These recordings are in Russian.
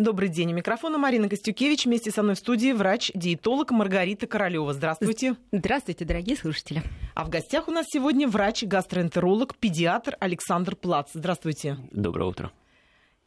Добрый день. У микрофона Марина Костюкевич. Вместе со мной в студии врач-диетолог Маргарита Королева. Здравствуйте. Здравствуйте, дорогие слушатели. А в гостях у нас сегодня врач-гастроэнтеролог, педиатр Александр Плац. Здравствуйте. Доброе утро.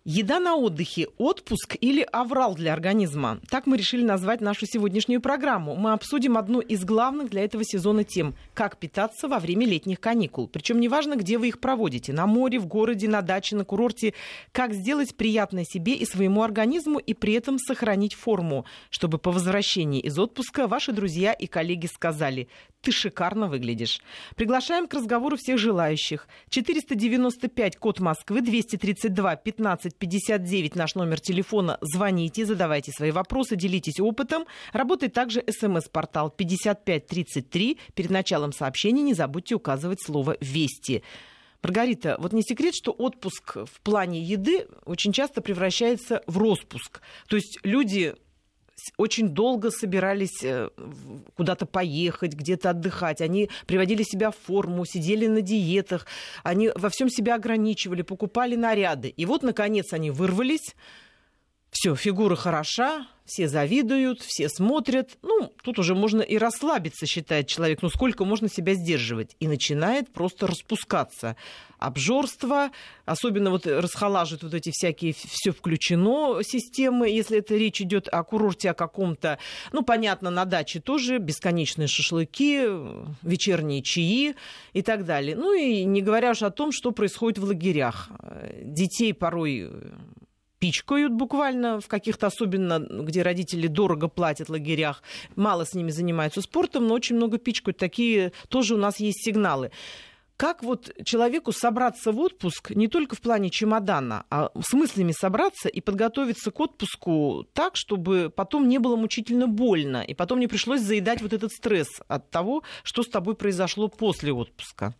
Еда на отдыхе, отпуск или аврал для организма? Так мы решили назвать нашу сегодняшнюю программу. Мы обсудим одну из главных для этого сезона тем – как питаться во время летних каникул. Причем неважно, где вы их проводите – на море, в городе, на даче, на курорте. Как сделать приятное себе и своему организму и при этом сохранить форму, чтобы по возвращении из отпуска ваши друзья и коллеги сказали ты шикарно выглядишь. Приглашаем к разговору всех желающих. 495 код Москвы, 232 15 59 наш номер телефона. Звоните, задавайте свои вопросы, делитесь опытом. Работает также смс-портал 5533. Перед началом сообщения не забудьте указывать слово «Вести». Маргарита, вот не секрет, что отпуск в плане еды очень часто превращается в распуск. То есть люди очень долго собирались э, куда-то поехать, где-то отдыхать. Они приводили себя в форму, сидели на диетах, они во всем себя ограничивали, покупали наряды. И вот, наконец, они вырвались. Все, фигура хороша, все завидуют, все смотрят. Ну, тут уже можно и расслабиться, считает человек. Ну, сколько можно себя сдерживать? И начинает просто распускаться. Обжорство, особенно вот расхолаживают вот эти всякие все включено системы, если это речь идет о курорте о каком-то. Ну, понятно, на даче тоже бесконечные шашлыки, вечерние чаи и так далее. Ну, и не говоря уж о том, что происходит в лагерях. Детей порой пичкают буквально в каких-то, особенно где родители дорого платят в лагерях, мало с ними занимаются спортом, но очень много пичкают. Такие тоже у нас есть сигналы. Как вот человеку собраться в отпуск не только в плане чемодана, а с мыслями собраться и подготовиться к отпуску так, чтобы потом не было мучительно больно, и потом не пришлось заедать вот этот стресс от того, что с тобой произошло после отпуска?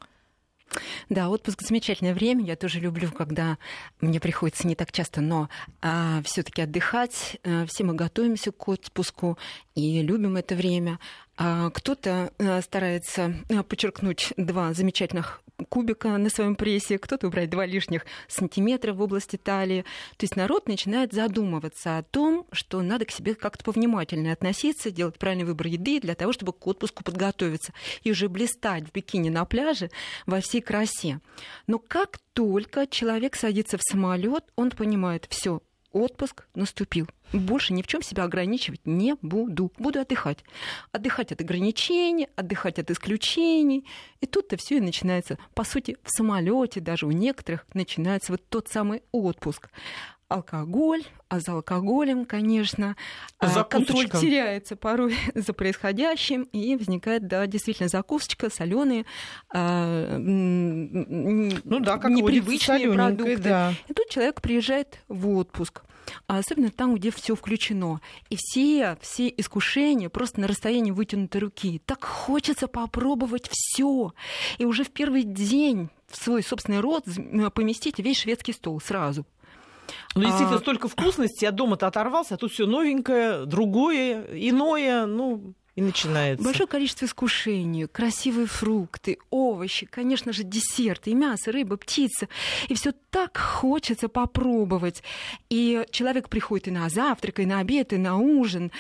Да, отпуск замечательное время. Я тоже люблю, когда мне приходится не так часто, но а, все-таки отдыхать. А, все мы готовимся к отпуску и любим это время. А кто-то а, старается а, подчеркнуть два замечательных кубика на своем прессе, кто-то убрать два лишних сантиметра в области талии. То есть народ начинает задумываться о том, что надо к себе как-то повнимательнее относиться, делать правильный выбор еды для того, чтобы к отпуску подготовиться и уже блистать в бикини на пляже во всей красе. Но как только человек садится в самолет, он понимает, все, отпуск наступил. Больше ни в чем себя ограничивать не буду. Буду отдыхать. Отдыхать от ограничений, отдыхать от исключений. И тут-то все и начинается. По сути, в самолете даже у некоторых начинается вот тот самый отпуск алкоголь, а за алкоголем, конечно, а закусочка. контроль теряется порой за происходящим, и возникает, да, действительно, закусочка, соленые, а, ну да, как непривычные продукты. Да. И тут человек приезжает в отпуск а особенно там, где все включено. И все, все искушения просто на расстоянии вытянутой руки. Так хочется попробовать все. И уже в первый день в свой собственный рот поместить весь шведский стол сразу. Ну, действительно, а... столько вкусностей, от дома-то оторвался, а тут все новенькое, другое, иное, ну, и начинается. Большое количество искушений, красивые фрукты, овощи, конечно же, десерты, и мясо, рыба, птица. И все так хочется попробовать. И человек приходит и на завтрак, и на обед, и на ужин.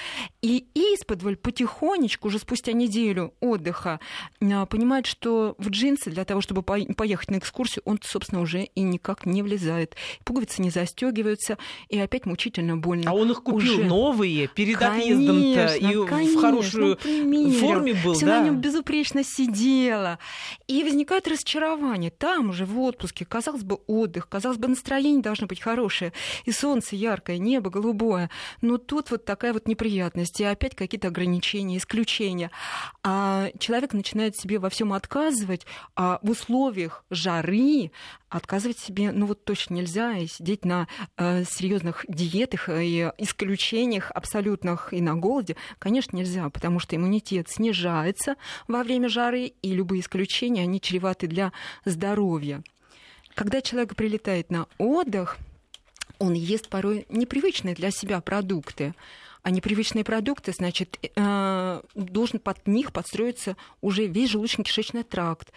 И исподволь потихонечку, уже спустя неделю отдыха, а, понимает, что в джинсы для того, чтобы поехать на экскурсию, он, собственно, уже и никак не влезает. Пуговицы не застегиваются, и опять мучительно больно. А он их купил уже... новые перед отъездом-то и конечно. в хорошую ну, форме был, Все да. на нем безупречно сидело. И возникает разочарование. Там уже в отпуске, казалось бы, отдых, казалось бы, настроение должно быть хорошее, и солнце яркое, небо голубое. Но тут вот такая вот неприятность, и опять какие-то ограничения, исключения. А человек начинает себе во всем отказывать, а в условиях жары отказывать себе, ну вот точно нельзя, и сидеть на э, серьезных диетах и исключениях абсолютных и на голоде, конечно, нельзя, потому что иммунитет снижается во время жары, и любые исключения, они чреваты для здоровья. Когда человек прилетает на отдых, он ест порой непривычные для себя продукты. А непривычные продукты, значит, э, должен под них подстроиться уже весь желудочно-кишечный тракт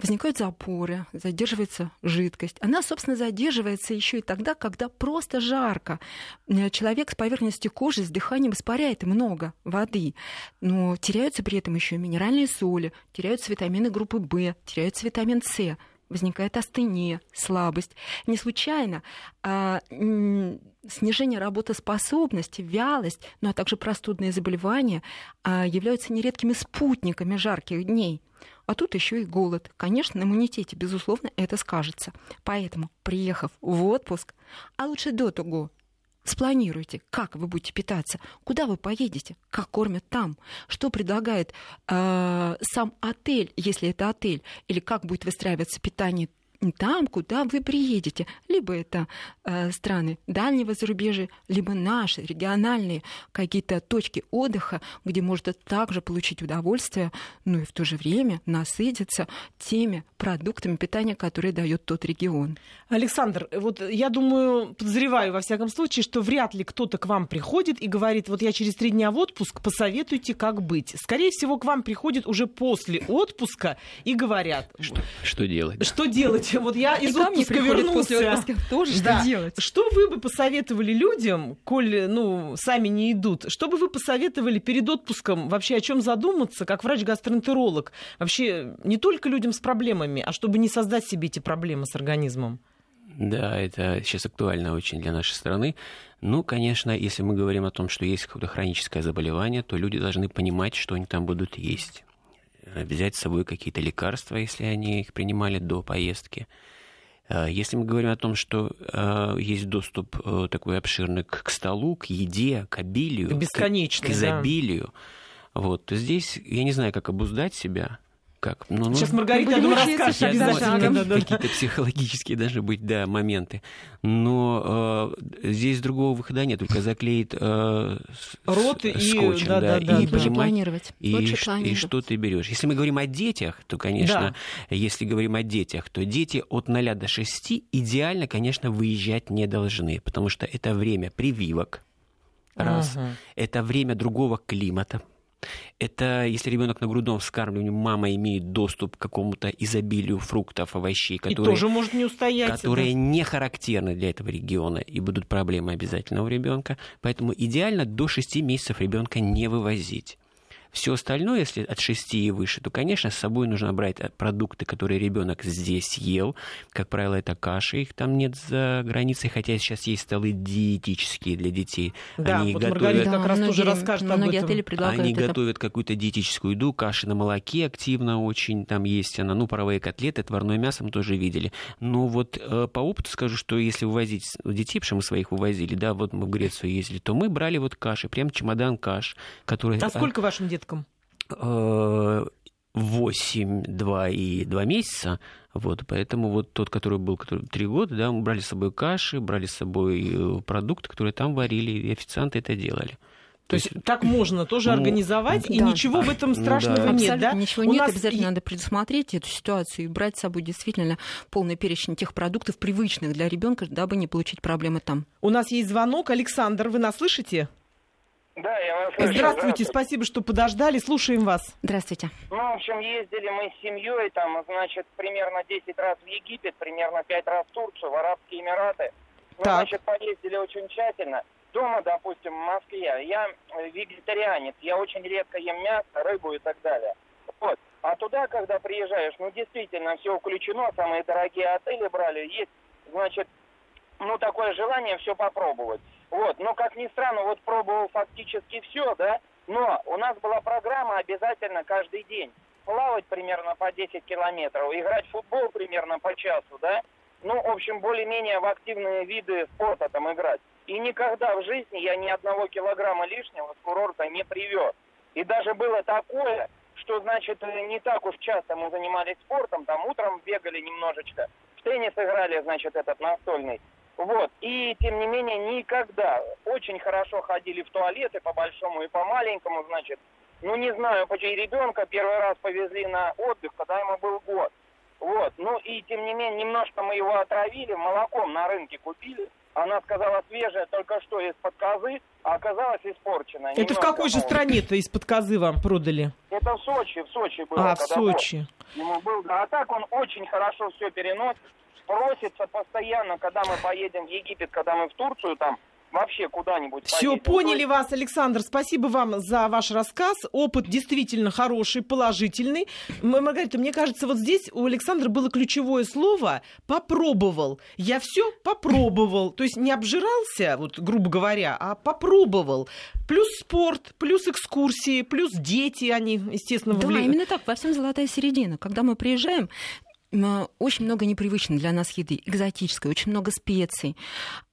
возникают запоры, задерживается жидкость. Она, собственно, задерживается еще и тогда, когда просто жарко. Э, человек с поверхности кожи с дыханием испаряет много воды, но теряются при этом еще минеральные соли, теряются витамины группы В, теряется витамин С, возникает астения, слабость. Не случайно а, снижение работоспособности, вялость, ну а также простудные заболевания а, являются нередкими спутниками жарких дней. А тут еще и голод. Конечно, на иммунитете, безусловно, это скажется. Поэтому, приехав в отпуск, а лучше до того, спланируйте, как вы будете питаться, куда вы поедете, как кормят там, что предлагает э, сам отель, если это отель, или как будет выстраиваться питание там, куда вы приедете. Либо это э, страны дальнего зарубежья, либо наши региональные какие-то точки отдыха, где можно также получить удовольствие, ну и в то же время насытиться теми продуктами питания, которые дает тот регион. Александр, вот я думаю, подозреваю во всяком случае, что вряд ли кто-то к вам приходит и говорит, вот я через три дня в отпуск, посоветуйте, как быть. Скорее всего, к вам приходят уже после отпуска и говорят... Что, что делать? Что делать? Делать? Вот я из и отпуска вернулся. После отпуска тоже да. что делать? Что вы бы посоветовали людям, коль ну, сами не идут, что бы вы посоветовали перед отпуском вообще о чем задуматься, как врач-гастроэнтеролог? Вообще не только людям с проблемами, а чтобы не создать себе эти проблемы с организмом? Да, это сейчас актуально очень для нашей страны. Ну, конечно, если мы говорим о том, что есть какое-то хроническое заболевание, то люди должны понимать, что они там будут есть. Э, взять с собой какие-то лекарства, если они их принимали до поездки. Э, если мы говорим о том, что э, есть доступ такой обширный к, столу, к еде, к обилию, к, к изобилию, да. вот, то здесь я не знаю, как обуздать себя, как? Ну, Сейчас Маргарита, я думаю, расскажет обязательно. Какие-то психологические даже быть, да, моменты. Но э, здесь другого выхода нет, только заклеит э, рот и, скотчем, да, да, да, и, да. планировать. И, Лучше планировать. и что ты берешь. Если мы говорим о детях, то, конечно, да. если говорим о детях, то дети от 0 до 6 идеально, конечно, выезжать не должны, потому что это время прививок, раз, угу. это время другого климата, это если ребенок на грудном вскармливании, мама имеет доступ к какому-то изобилию фруктов, овощей, которые, и тоже может не устоять, которые да? не характерны для этого региона и будут проблемы обязательно у ребенка. Поэтому идеально до 6 месяцев ребенка не вывозить. Все остальное, если от 6 и выше, то, конечно, с собой нужно брать э, продукты, которые ребенок здесь ел. Как правило, это каши, их там нет за границей, хотя сейчас есть столы диетические для детей. Да, Они вот готовят... Маргарита как да, раз многие, тоже расскажет об этом. Отели предлагают Они это. готовят какую-то диетическую еду, каши на молоке активно очень там есть она, ну, паровые котлеты, отварное мясо мы тоже видели. Но вот э, по опыту скажу, что если вывозить детей, потому что мы своих вывозили, да, вот мы в Грецию ездили, то мы брали вот каши, прям чемодан каш, который... А сколько вашим деткам деткам? 8, 2 и 2 месяца. Вот, поэтому вот тот, который был который, 3 года, да, мы брали с собой каши, брали с собой э, продукты, которые там варили, и официанты это делали. То, То есть, есть так можно тоже ну, организовать, да. и ничего в этом страшного да. нет, да? Ничего У нет, нас... обязательно надо предусмотреть эту ситуацию и брать с собой действительно полный перечень тех продуктов, привычных для ребенка, дабы не получить проблемы там. У нас есть звонок. Александр, вы нас слышите? Да, я вас слышу. Здравствуйте, спасибо, что подождали. Слушаем вас. Здравствуйте. Ну, в общем, ездили мы с семьей, там, значит, примерно 10 раз в Египет, примерно 5 раз в Турцию, в Арабские Эмираты. Ну, так. значит, поездили очень тщательно. Дома, допустим, в Москве, я вегетарианец, я очень редко ем мясо, рыбу и так далее. Вот. А туда, когда приезжаешь, ну, действительно, все включено, самые дорогие отели брали, есть, значит, ну, такое желание все попробовать. Вот, но, как ни странно, вот пробовал фактически все, да, но у нас была программа обязательно каждый день. Плавать примерно по 10 километров, играть в футбол примерно по часу, да, ну, в общем, более-менее в активные виды спорта там играть. И никогда в жизни я ни одного килограмма лишнего с курорта не привез. И даже было такое, что, значит, не так уж часто мы занимались спортом, там утром бегали немножечко, в теннис играли, значит, этот настольный. Вот. И, тем не менее, никогда очень хорошо ходили в туалеты по большому и по маленькому, значит. Ну, не знаю, почему ребенка первый раз повезли на отдых, когда ему был год. Вот. Ну, и, тем не менее, немножко мы его отравили, молоком на рынке купили, она сказала свежая только что из-под козы, а оказалась испорченная. Это в какой же стране-то из-под козы вам продали? Это в Сочи, в Сочи было. А, в Сочи. Был, ему был, а так он очень хорошо все переносит, просится постоянно, когда мы поедем в Египет, когда мы в Турцию там, вообще куда-нибудь. Все, поняли есть... вас, Александр. Спасибо вам за ваш рассказ. Опыт действительно хороший, положительный. Маргарита, мне кажется, вот здесь у Александра было ключевое слово «попробовал». Я все попробовал. То есть не обжирался, вот, грубо говоря, а попробовал. Плюс спорт, плюс экскурсии, плюс дети, они, естественно. Да, именно так. Во всем золотая середина. Когда мы приезжаем, очень много непривычной для нас еды, экзотической, очень много специй.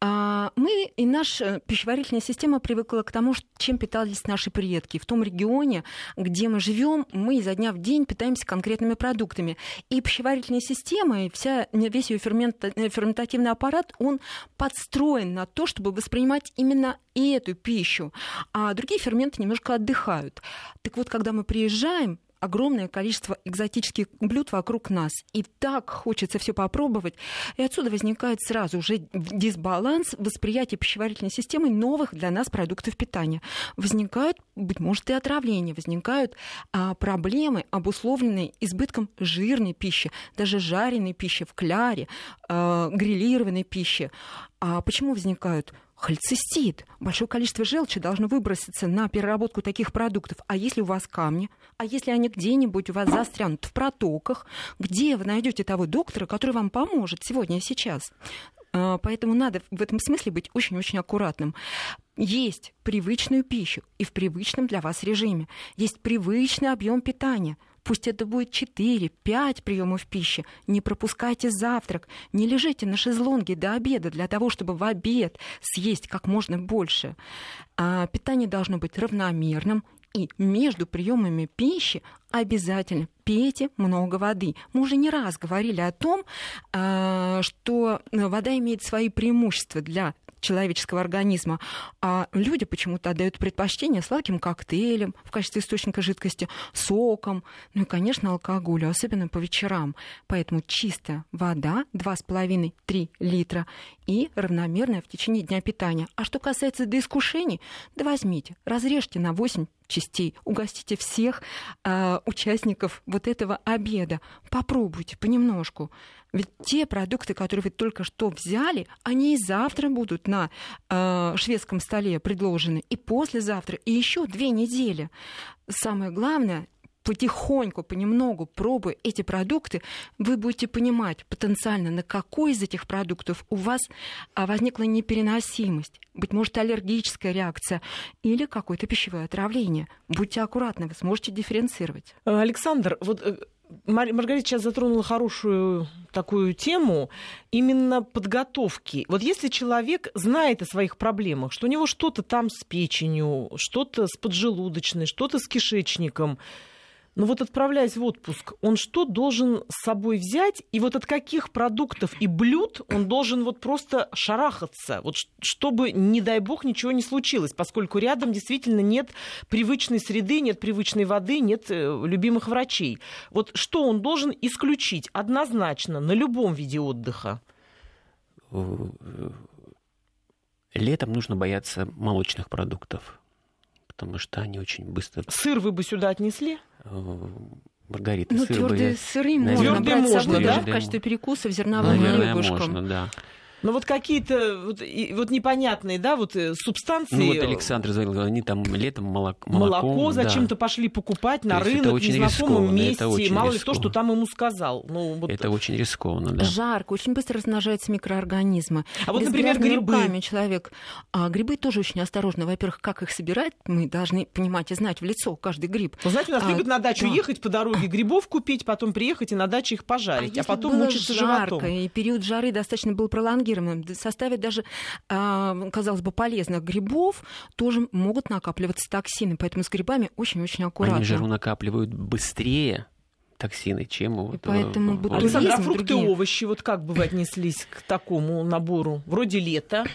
А, мы и наша пищеварительная система привыкла к тому, чем питались наши предки. В том регионе, где мы живем, мы изо дня в день питаемся конкретными продуктами. И пищеварительная система, и вся, весь ее ферментативный аппарат, он подстроен на то, чтобы воспринимать именно эту пищу. А другие ферменты немножко отдыхают. Так вот, когда мы приезжаем, огромное количество экзотических блюд вокруг нас. И так хочется все попробовать. И отсюда возникает сразу уже дисбаланс восприятия пищеварительной системы новых для нас продуктов питания. Возникают, быть может, и отравления, возникают а, проблемы, обусловленные избытком жирной пищи, даже жареной пищи в кляре, а, грилированной пищи. А почему возникают? Холецистит. Большое количество желчи должно выброситься на переработку таких продуктов. А если у вас камни? А если они где-нибудь у вас застрянут в протоках? Где вы найдете того доктора, который вам поможет сегодня и сейчас? А, поэтому надо в этом смысле быть очень-очень аккуратным. Есть привычную пищу и в привычном для вас режиме. Есть привычный объем питания – Пусть это будет 4-5 приемов пищи. Не пропускайте завтрак. Не лежите на шезлонге до обеда для того, чтобы в обед съесть как можно больше. А питание должно быть равномерным, и между приемами пищи обязательно пейте много воды. Мы уже не раз говорили о том, а, что вода имеет свои преимущества для человеческого организма. А люди почему-то отдают предпочтение сладким коктейлям в качестве источника жидкости, соком, ну и, конечно, алкоголю, особенно по вечерам. Поэтому чистая вода 2,5-3 литра и равномерное в течение дня питания. А что касается до искушений, да возьмите, разрежьте на 8 частей, угостите всех э, участников вот этого обеда. Попробуйте понемножку. Ведь те продукты, которые вы только что взяли, они и завтра будут на э, шведском столе предложены, и послезавтра, и еще две недели. Самое главное, потихоньку, понемногу пробуя эти продукты, вы будете понимать потенциально, на какой из этих продуктов у вас а, возникла непереносимость, быть может, аллергическая реакция или какое-то пищевое отравление. Будьте аккуратны, вы сможете дифференцировать. Александр, вот э, Маргарита сейчас затронула хорошую такую тему именно подготовки. Вот если человек знает о своих проблемах, что у него что-то там с печенью, что-то с поджелудочной, что-то с кишечником, но вот отправляясь в отпуск, он что должен с собой взять? И вот от каких продуктов и блюд он должен вот просто шарахаться? Вот чтобы, не дай бог, ничего не случилось, поскольку рядом действительно нет привычной среды, нет привычной воды, нет э, любимых врачей. Вот что он должен исключить однозначно на любом виде отдыха? Летом нужно бояться молочных продуктов, потому что они очень быстро... Сыр вы бы сюда отнесли? Э, Маргарита, ну, сыр твердые бы... сыры можно брать можно, с собой да? в качестве перекуса в зерновом хлебушком. можно, да. Но вот какие-то вот, вот непонятные, да, вот э, субстанции. Ну вот Александр говорил, они там летом молоко. Молоко зачем-то да. пошли покупать на то рынок в незнакомом месте, это мало ли то, что там ему сказал. Ну, вот... Это очень рискованно, да. Жарко, очень быстро размножаются микроорганизмы. А вот, например, грибы. Руками человек. А грибы тоже очень осторожно. Во-первых, как их собирать, мы должны понимать и знать в лицо каждый гриб. Вы знаете, у нас а, любят на дачу да. ехать по дороге грибов купить, потом приехать и на даче их пожарить, а, а потом мучиться жарко, животом. и период жары достаточно был пролонгированным, составе составе даже, а, казалось бы, полезных грибов тоже могут накапливаться токсины. Поэтому с грибами очень-очень аккуратно. Они жиру накапливают быстрее, токсины, чем вот... И поэтому Александр, а фрукты и овощи, вот как бы вы отнеслись к такому набору? Вроде лета,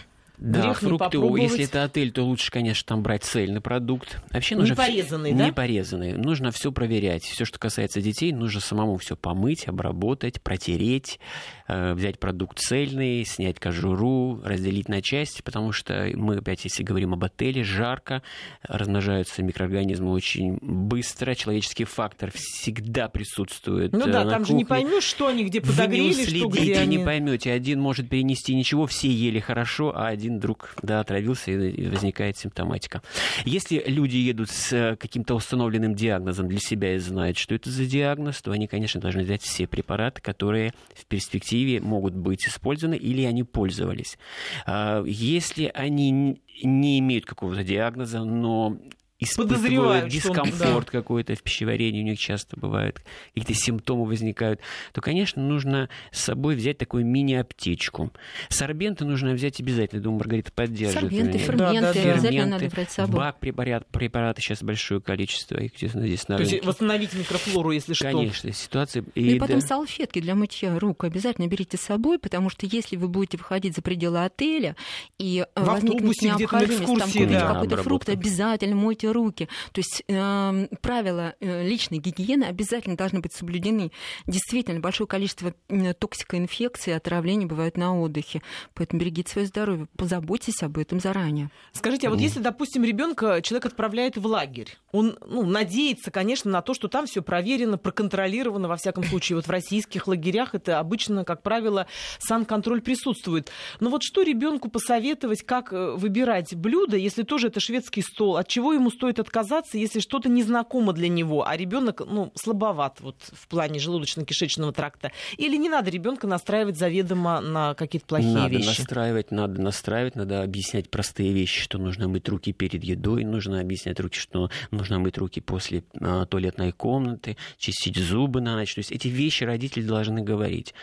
Да, Грех фрукты, если это отель, то лучше, конечно, там брать цельный продукт. Вообще нужно не порезанный, все... да? Не порезанный. Нужно все проверять. Все, что касается детей, нужно самому все помыть, обработать, протереть, э, взять продукт цельный, снять кожуру, разделить на части, потому что мы опять, если говорим об отеле, жарко, размножаются микроорганизмы очень быстро, человеческий фактор всегда присутствует. Ну да, там кухне. же не поймешь, что они где подогрели, Вы не что где они... не поймете. Один может перенести ничего, все ели хорошо, а один вдруг да, отравился и возникает симптоматика. Если люди едут с э, каким-то установленным диагнозом для себя и знают, что это за диагноз, то они, конечно, должны взять все препараты, которые в перспективе могут быть использованы или они пользовались. А, если они не имеют какого-то диагноза, но испытывают дискомфорт да. какой-то в пищеварении, у них часто бывает, какие-то симптомы возникают, то, конечно, нужно с собой взять такую мини-аптечку. Сорбенты нужно взять обязательно, думаю, Маргарита поддерживает. Сорбенты, меня. ферменты, да, да, да. обязательно надо брать с собой. Бак препарат, препараты сейчас большое количество, их здесь на То есть восстановить микрофлору, если что. Конечно, ситуация... И, ну и потом да. салфетки для мытья рук обязательно берите с собой, потому что если вы будете выходить за пределы отеля и в возникнет необходимость там купить да. какой-то фрукт, обязательно мойте руки. То есть э, правила личной гигиены обязательно должны быть соблюдены. Действительно, большое количество токсикоинфекций, отравлений бывает на отдыхе. Поэтому берегите свое здоровье, позаботьтесь об этом заранее. Скажите, а вот если, допустим, ребенка человек отправляет в лагерь, он ну, надеется, конечно, на то, что там все проверено, проконтролировано, во всяком случае, вот в российских лагерях это обычно, как правило, санконтроль присутствует. Но вот что ребенку посоветовать, как э, выбирать блюдо, если тоже это шведский стол, от чего ему стоит отказаться, если что-то незнакомо для него, а ребенок ну, слабоват вот, в плане желудочно-кишечного тракта. Или не надо ребенка настраивать заведомо на какие-то плохие надо вещи? Надо настраивать, надо настраивать, надо объяснять простые вещи, что нужно мыть руки перед едой, нужно объяснять руки, что нужно мыть руки после а, туалетной комнаты, чистить зубы на ночь. То есть эти вещи родители должны говорить.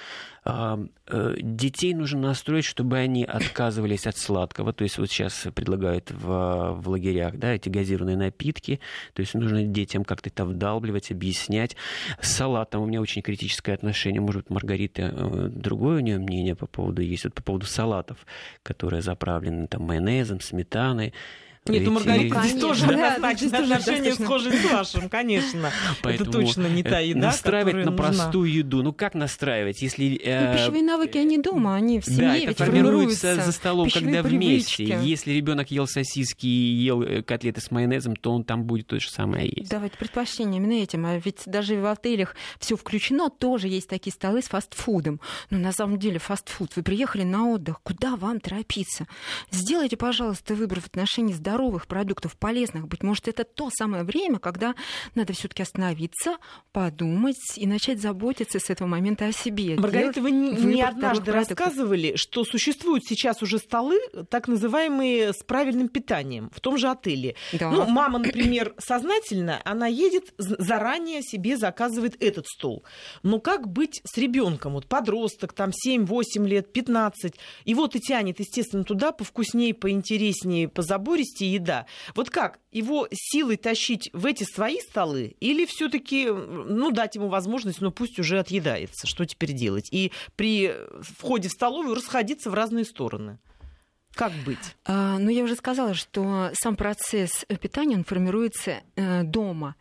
Э, детей нужно настроить, чтобы они отказывались от сладкого. То есть вот сейчас предлагают в, в лагерях да, эти газированные напитки. То есть нужно детям как-то это вдалбливать, объяснять. С салатом у меня очень критическое отношение. Может быть, Маргарита э, другое у нее мнение по поводу есть. Вот по поводу салатов, которые заправлены там майонезом, сметаной. Нет, у Маргариты здесь тоже да, отношения схожие с вашим, конечно. Это точно не та еда, Настраивать на простую еду. Ну как настраивать, если... Э, пищевые навыки, они дома, они в семье Да, это формируется за столом, когда вместе. Если ребенок ел сосиски и ел э, котлеты с майонезом, то он там будет то же самое есть. Давайте предпочтение именно этим. А ведь даже в отелях все включено, тоже есть такие столы с фастфудом. Но на самом деле фастфуд. Вы приехали на отдых, куда вам торопиться? Сделайте, пожалуйста, выбор в отношении здоровья здоровых продуктов, полезных, быть может, это то самое время, когда надо все-таки остановиться, подумать и начать заботиться с этого момента о себе. Маргарита, вы не, не однажды рассказывали, что существуют сейчас уже столы, так называемые с правильным питанием, в том же отеле. Да. Ну, мама, например, сознательно, она едет, заранее себе заказывает этот стол. Но как быть с ребенком? Вот подросток, там 7-8 лет, 15, и вот и тянет, естественно, туда повкуснее, поинтереснее, позабористее еда. Вот как, его силой тащить в эти свои столы или все таки ну, дать ему возможность, ну, пусть уже отъедается, что теперь делать? И при входе в столовую расходиться в разные стороны. Как быть? А, ну, я уже сказала, что сам процесс питания он формируется э, дома.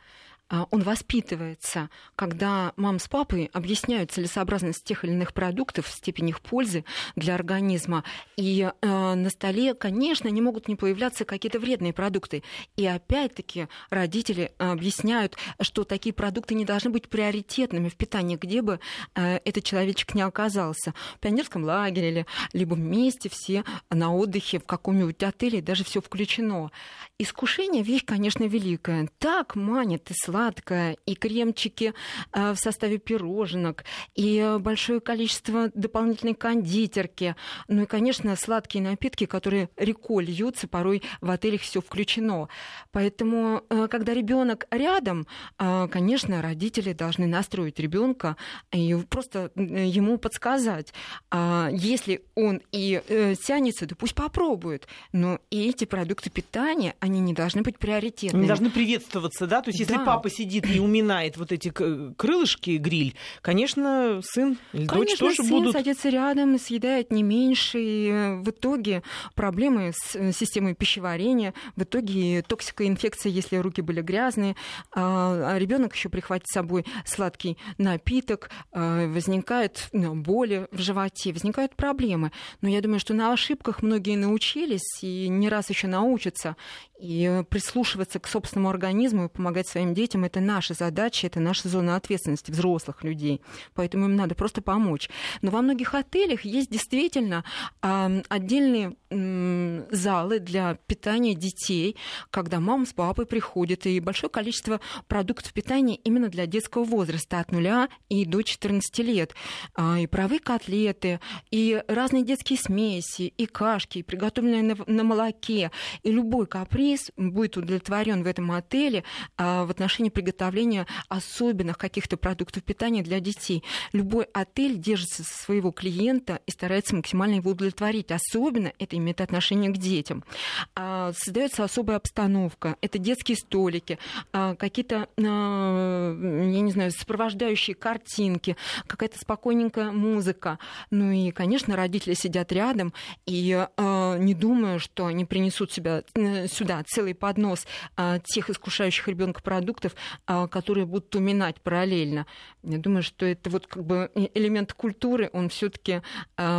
А, он воспитывается, когда мам с папой объясняют целесообразность тех или иных продуктов, степень их пользы для организма. И э, на столе, конечно, не могут не появляться какие-то вредные продукты. И опять-таки родители объясняют, что такие продукты не должны быть приоритетными в питании, где бы э, этот человечек не оказался. В пионерском лагере или либо вместе все на отдыхе в каком-нибудь отеле, даже все включено. Искушение вещь, конечно, великая. Так манит и сладкое, и кремчики э, в составе пироженок, и большое количество дополнительной кондитерки. Ну и, конечно, сладкие напитки, которые рекой льются, порой в отелях все включено. Поэтому, э, когда ребенок рядом, э, конечно, родители должны настроить ребенка и просто ему подсказать. А если он и тянется, то пусть попробует. Но и эти продукты питания, они не должны быть приоритетными. Они должны приветствоваться, да? То есть, если да. папа сидит и уминает вот эти крылышки гриль, конечно, сын или конечно, дочь тоже сын будут... садится рядом и съедает не меньше. И в итоге проблемы с системой пищеварения, в итоге токсикоинфекция, если руки были грязные, а, а ребенок еще прихватит с собой сладкий напиток, а, возникают ну, боли в животе, возникают проблемы. Но я думаю, что на ошибках многие научились и не раз еще научатся. И прислушиваться к собственному организму и помогать своим детям это наша задача, это наша зона ответственности взрослых людей. Поэтому им надо просто помочь. Но во многих отелях есть действительно отдельные залы для питания детей, когда мама с папой приходят, и большое количество продуктов питания именно для детского возраста от нуля и до 14 лет. А, и правые котлеты, и разные детские смеси, и кашки, и приготовленные на, на молоке, и любой каприз будет удовлетворен в этом отеле а, в отношении приготовления особенных каких-то продуктов питания для детей. Любой отель держится со своего клиента и старается максимально его удовлетворить. Особенно это имеет отношение к детям. А, создается особая обстановка. Это детские столики, а, какие-то, я не знаю, сопровождающие картинки, какая-то спокойненькая музыка. Ну и, конечно, родители сидят рядом и не думая, что они принесут себя э, целый поднос тех искушающих ребенка продуктов, которые будут уминать параллельно. Я думаю, что это вот как бы элемент культуры, он все-таки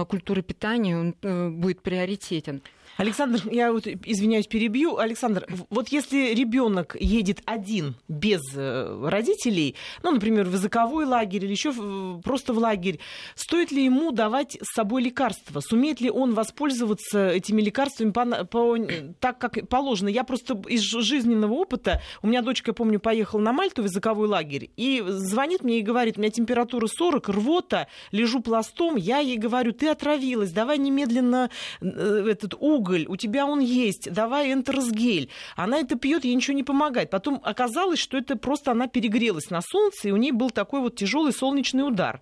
культура питания, он э, будет приоритетен. Александр, я вот извиняюсь, перебью. Александр, вот если ребенок едет один без э, родителей, ну, например, в языковой лагерь или еще просто в лагерь, стоит ли ему давать с собой лекарства? Сумеет ли он воспользоваться этими лекарствами по, по, так, как положено? Я просто из жизненного опыта, у меня дочка, я помню, поехала на Мальту в языковой лагерь, и звонит мне и говорит, у меня температура 40, рвота, лежу пластом, я ей говорю, ты отравилась, давай немедленно э, этот уголь уголь, у тебя он есть, давай энтерсгель. Она это пьет, ей ничего не помогает. Потом оказалось, что это просто она перегрелась на солнце, и у нее был такой вот тяжелый солнечный удар.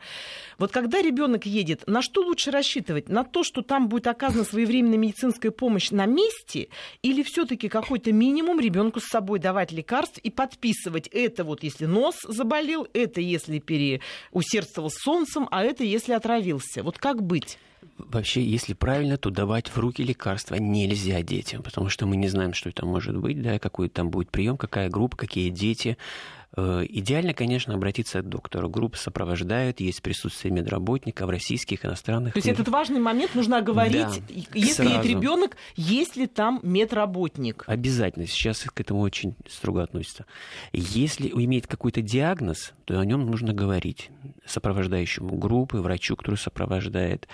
Вот когда ребенок едет, на что лучше рассчитывать? На то, что там будет оказана своевременная медицинская помощь на месте, или все-таки какой-то минимум ребенку с собой давать лекарств и подписывать это вот если нос заболел, это если переусердствовал солнцем, а это если отравился. Вот как быть? Вообще, если правильно, то давать в руки лекарства нельзя детям, потому что мы не знаем, что это может быть, да, какой там будет прием, какая группа, какие дети. Э, идеально, конечно, обратиться к доктору. Группы сопровождают, есть присутствие медработника в российских, иностранных. То есть этот важный момент нужно говорить, да, если есть ребенок, есть ли там медработник? Обязательно. Сейчас к этому очень строго относятся. Если имеет какой-то диагноз, то о нем нужно говорить сопровождающему группы, врачу, который сопровождает.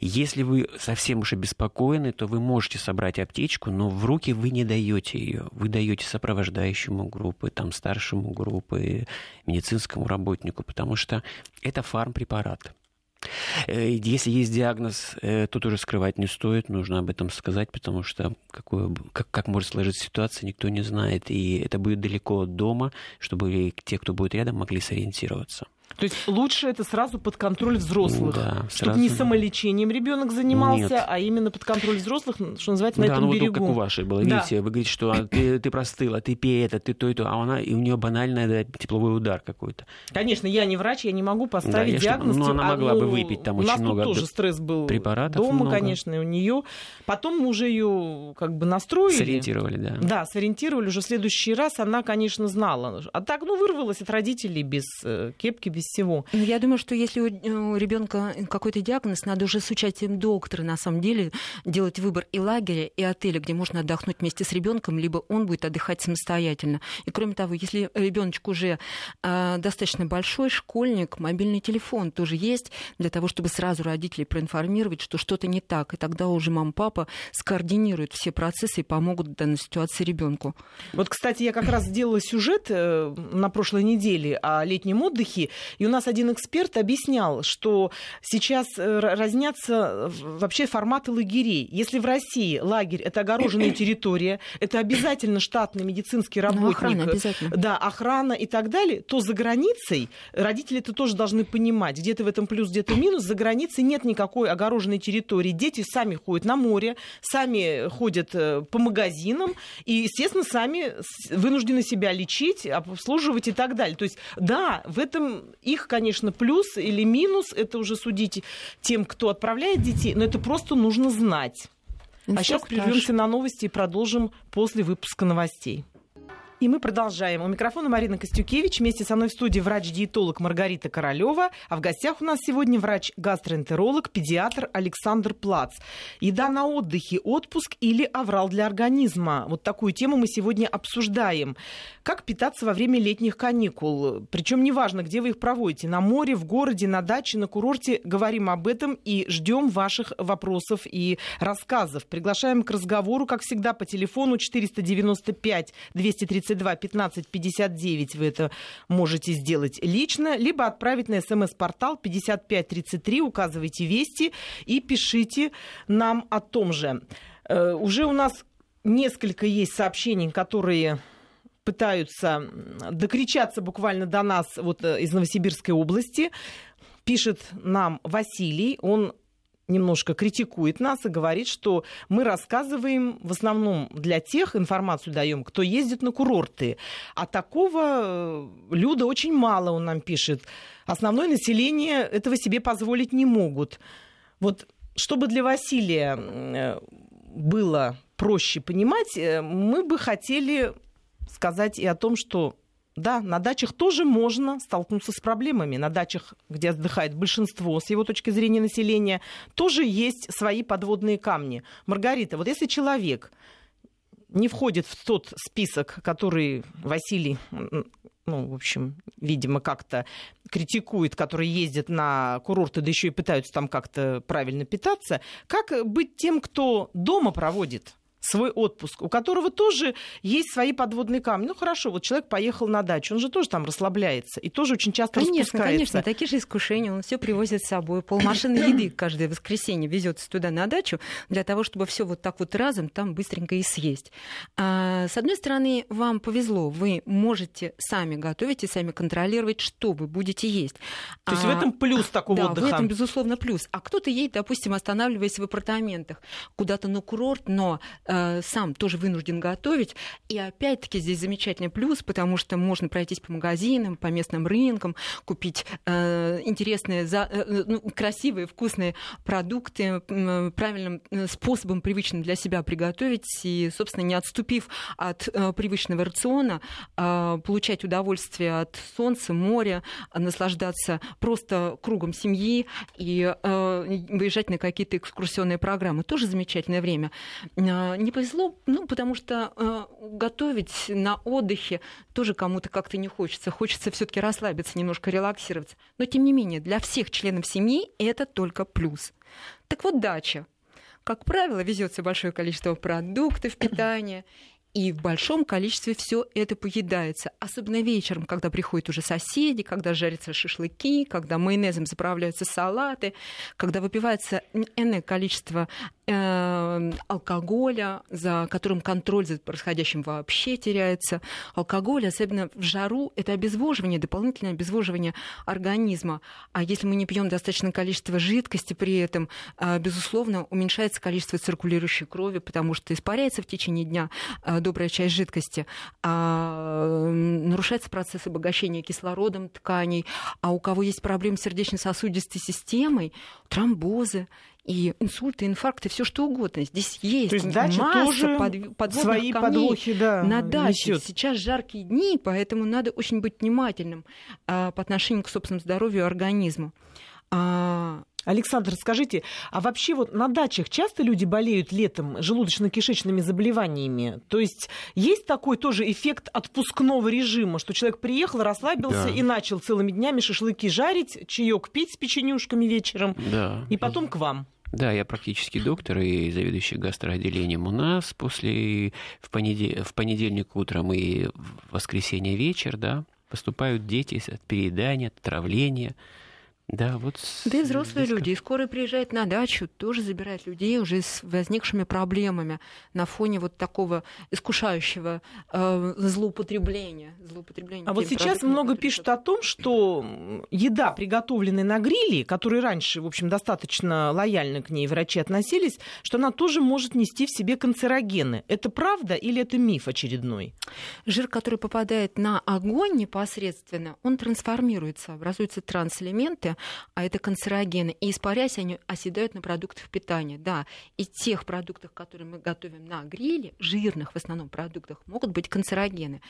Если вы совсем уж обеспокоены, то вы можете собрать аптечку, но в руки вы не даете ее. Вы даете сопровождающему группы, там, старшему группы, медицинскому работнику, потому что это фармпрепарат. Э, если есть диагноз, э, то тоже скрывать не стоит, нужно об этом сказать, потому что какое, как, как может сложиться ситуация, никто не знает. И это будет далеко от дома, чтобы те, кто будет рядом, могли сориентироваться. То есть лучше это сразу под контроль взрослых, да, чтобы сразу... не самолечением ребенок занимался, Нет. а именно под контроль взрослых, что называется, на да, этом ну, берегу. Вот, как у вашей было. Да. Видите, вы говорите, что а, ты, ты простыла, ты пей это, ты то и то, а она, и у нее банальный да, тепловой удар какой-то. Конечно, я не врач, я не могу поставить да, диагноз. Ну, она могла а, ну, бы выпить там очень много. Тоже стресс был препаратов дома, много. конечно, и у нее. Потом мы уже ее как бы настроили. Сориентировали, да. Да, сориентировали. Уже в следующий раз она, конечно, знала. А так, ну, вырвалась от родителей без э, кепки, без всего. Ну, я думаю, что если у ребенка какой-то диагноз, надо уже с участием доктора, на самом деле, делать выбор и лагеря, и отеля, где можно отдохнуть вместе с ребенком, либо он будет отдыхать самостоятельно. И кроме того, если ребеночек уже э, достаточно большой, школьник, мобильный телефон тоже есть для того, чтобы сразу родителей проинформировать, что что-то не так. И тогда уже мама, папа скоординируют все процессы и помогут в данной ситуации ребенку. Вот, кстати, я как раз сделала сюжет э, на прошлой неделе о летнем отдыхе, И у нас один эксперт объяснял, что сейчас э, разнятся вообще форматы лагерей. Если в России лагерь это огороженная территория, это обязательно штатный медицинский ну, работник, охрана, обязательно. да, охрана и так далее, то за границей родители это тоже должны понимать. Где-то в этом плюс, где-то минус. За границей нет никакой огороженной территории. Дети сами ходят на море, сами ходят э, по магазинам и, естественно, сами вынуждены себя лечить, обслуживать и так далее. То есть, да, в этом их, конечно, плюс или минус, это уже судить тем, кто отправляет детей, но это просто нужно знать. А сейчас прервемся на новости и продолжим после выпуска новостей. И мы продолжаем. У микрофона Марина Костюкевич. Вместе со мной в студии врач-диетолог Маргарита Королева. А в гостях у нас сегодня врач-гастроэнтеролог, педиатр Александр Плац. Еда на отдыхе, отпуск или аврал для организма. Вот такую тему мы сегодня обсуждаем. Как питаться во время летних каникул? Причем неважно, где вы их проводите. На море, в городе, на даче, на курорте. Говорим об этом и ждем ваших вопросов и рассказов. Приглашаем к разговору, как всегда, по телефону 495 230 32 15 59 вы это можете сделать лично, либо отправить на смс-портал 5533, указывайте вести и пишите нам о том же. Э, уже у нас несколько есть сообщений, которые пытаются докричаться буквально до нас вот э, из Новосибирской области. Пишет нам Василий, он немножко критикует нас и говорит, что мы рассказываем в основном для тех, информацию даем, кто ездит на курорты. А такого э, люда очень мало, он нам пишет. Основное население этого себе позволить не могут. Вот чтобы для Василия э, было проще понимать, э, мы бы хотели сказать и о том, что да, на дачах тоже можно столкнуться с проблемами. На дачах, где отдыхает большинство, с его точки зрения населения, тоже есть свои подводные камни. Маргарита, вот если человек не входит в тот список, который Василий, ну, в общем, видимо, как-то критикует, которые ездят на курорты, да еще и пытаются там как-то правильно питаться, как быть тем, кто дома проводит свой отпуск, у которого тоже есть свои подводные камни. Ну хорошо, вот человек поехал на дачу, он же тоже там расслабляется и тоже очень часто конечно, распускается. Конечно, такие же искушения, он все привозит с собой. Полмашины еды каждое воскресенье везется туда на дачу для того, чтобы все вот так вот разом там быстренько и съесть. А, с одной стороны, вам повезло, вы можете сами готовить и сами контролировать, что вы будете есть. То есть а, в этом плюс такого да, отдыха? в этом, безусловно, плюс. А кто-то едет, допустим, останавливаясь в апартаментах куда-то на курорт, но Э, сам тоже вынужден готовить. И опять-таки здесь замечательный плюс, потому что можно пройтись по магазинам, по местным рынкам, купить э, интересные, э, ну, красивые, вкусные продукты, э, правильным способом, привычным для себя приготовить и, собственно, не отступив от э, привычного рациона, э, получать удовольствие от солнца, моря, наслаждаться просто кругом семьи и э, выезжать на какие-то экскурсионные программы. Тоже замечательное время. Э, не повезло, ну, потому что э, готовить на отдыхе тоже кому-то как-то не хочется. Хочется все-таки расслабиться, немножко релаксироваться. Но, тем не менее, для всех членов семьи это только плюс. Так вот, дача. Как правило, везется большое количество продуктов питания, и в большом количестве все это поедается. Особенно вечером, когда приходят уже соседи, когда жарятся шашлыки, когда майонезом заправляются салаты, когда выпивается энное количество алкоголя, за которым контроль за происходящим вообще теряется. Алкоголь, особенно в жару, это обезвоживание, дополнительное обезвоживание организма. А если мы не пьем достаточное количество жидкости при этом, э, безусловно, уменьшается количество циркулирующей крови, потому что испаряется в течение дня э, добрая часть жидкости, а, нарушается процесс обогащения кислородом тканей, а у кого есть проблемы с сердечно-сосудистой системой, тромбозы, и инсульты, инфаркты, все что угодно. Здесь есть, есть масса тоже под, подводных свои камней подвохи, да, на даче. Несет. Сейчас жаркие дни, поэтому надо очень быть внимательным а, по отношению к собственному здоровью и организму. А, Александр, скажите, а вообще вот на дачах часто люди болеют летом желудочно-кишечными заболеваниями? То есть есть такой тоже эффект отпускного режима, что человек приехал, расслабился да. и начал целыми днями шашлыки жарить, чаек пить с печенюшками вечером, да. и потом к вам? Да, я практически доктор и заведующий гастроотделением у нас. После в, понедельник, в понедельник утром и в воскресенье вечер, да, поступают дети от переедания, от отравления. Да, вот да и взрослые здесь... люди. И скоро приезжают на дачу, тоже забирают людей уже с возникшими проблемами на фоне вот такого искушающего э, злоупотребления. злоупотребления а вот сейчас много пишут о том, что еда, приготовленная на гриле, которой раньше, в общем, достаточно лояльно к ней врачи относились, что она тоже может нести в себе канцерогены. Это правда или это миф очередной? Жир, который попадает на огонь непосредственно, он трансформируется, образуются трансэлементы, а это канцерогены. И испаряясь, они оседают на продуктах питания. Да, и тех продуктах, которые мы готовим на гриле, жирных в основном продуктах, могут быть канцерогены.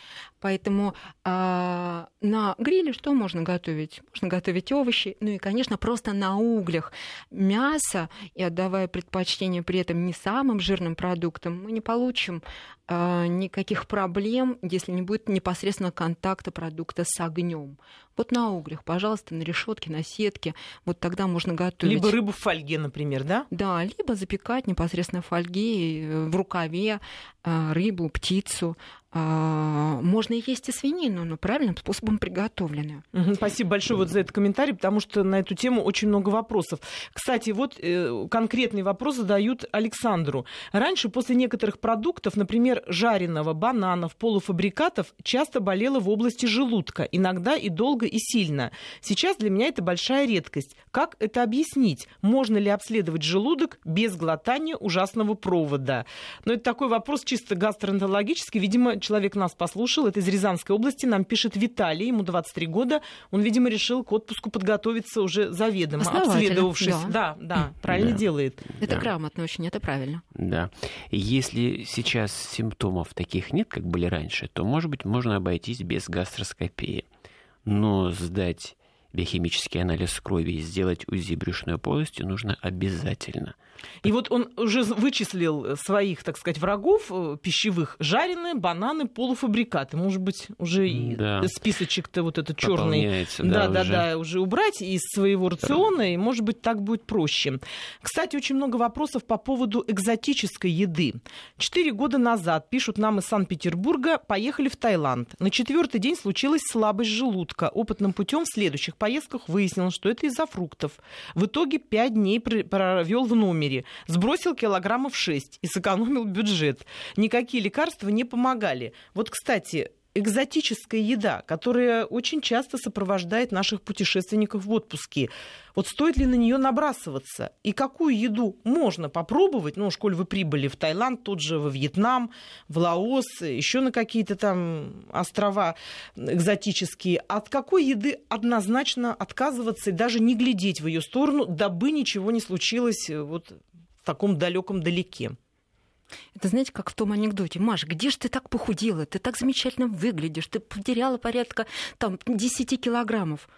Поэтому а, на гриле что можно готовить? Можно готовить овощи, ну и, конечно, просто на углях. Мясо, и отдавая предпочтение при этом не самым жирным продуктам, мы не получим никаких проблем, если не будет непосредственно контакта продукта с огнем. Вот на углях, пожалуйста, на решетке, на сетке. Вот тогда можно готовить. Либо рыбу в фольге, например, да? Да, либо запекать непосредственно в фольге, э, в рукаве а, рыбу, птицу. А, можно есть и свинину, но правильным способом приготовленную. Спасибо большое вот за этот комментарий, потому что на эту тему очень много вопросов. Кстати, вот э, конкретный вопрос задают Александру. Раньше после некоторых продуктов, например, жареного, бананов, полуфабрикатов, часто болела в области желудка, иногда и долго, и сильно. Сейчас для меня это большая редкость. Как это объяснить? Можно ли обследовать желудок без глотания ужасного провода? Но это такой вопрос чисто гастроэнтерологический. Видимо, человек нас послушал. Это из Рязанской области. Нам пишет Виталий, ему 23 года. Он, видимо, решил к отпуску подготовиться уже заведомо, обследовавшись. Да, да, да правильно да. делает. Это да. грамотно очень, это правильно. Да. Если сейчас симптомов таких нет, как были раньше, то, может быть, можно обойтись без гастроскопии. Но сдать биохимический анализ крови и сделать УЗИ брюшной полости нужно обязательно – и вот он уже вычислил своих, так сказать, врагов э, пищевых. Жареные, бананы, полуфабрикаты. Может быть, уже да. списочек-то вот этот черный. Да, да, уже. да, уже убрать из своего рациона, и, может быть, так будет проще. Кстати, очень много вопросов по поводу экзотической еды. Четыре года назад, пишут нам из Санкт-Петербурга, поехали в Таиланд. На четвертый день случилась слабость желудка. Опытным путем в следующих поездках выяснилось, что это из-за фруктов. В итоге пять дней провел в номере мире, сбросил килограммов 6 и сэкономил бюджет. Никакие лекарства не помогали. Вот, кстати, экзотическая еда, которая очень часто сопровождает наших путешественников в отпуске. Вот стоит ли на нее набрасываться? И какую еду можно попробовать? Ну, школь вы прибыли в Таиланд, тут же во Вьетнам, в Лаос, еще на какие-то там острова экзотические. От какой еды однозначно отказываться и даже не глядеть в ее сторону, дабы ничего не случилось вот в таком далеком далеке? Это знаете, как в том анекдоте. Маш, где же ты так похудела? Ты так замечательно выглядишь. Ты потеряла порядка там 10 килограммов.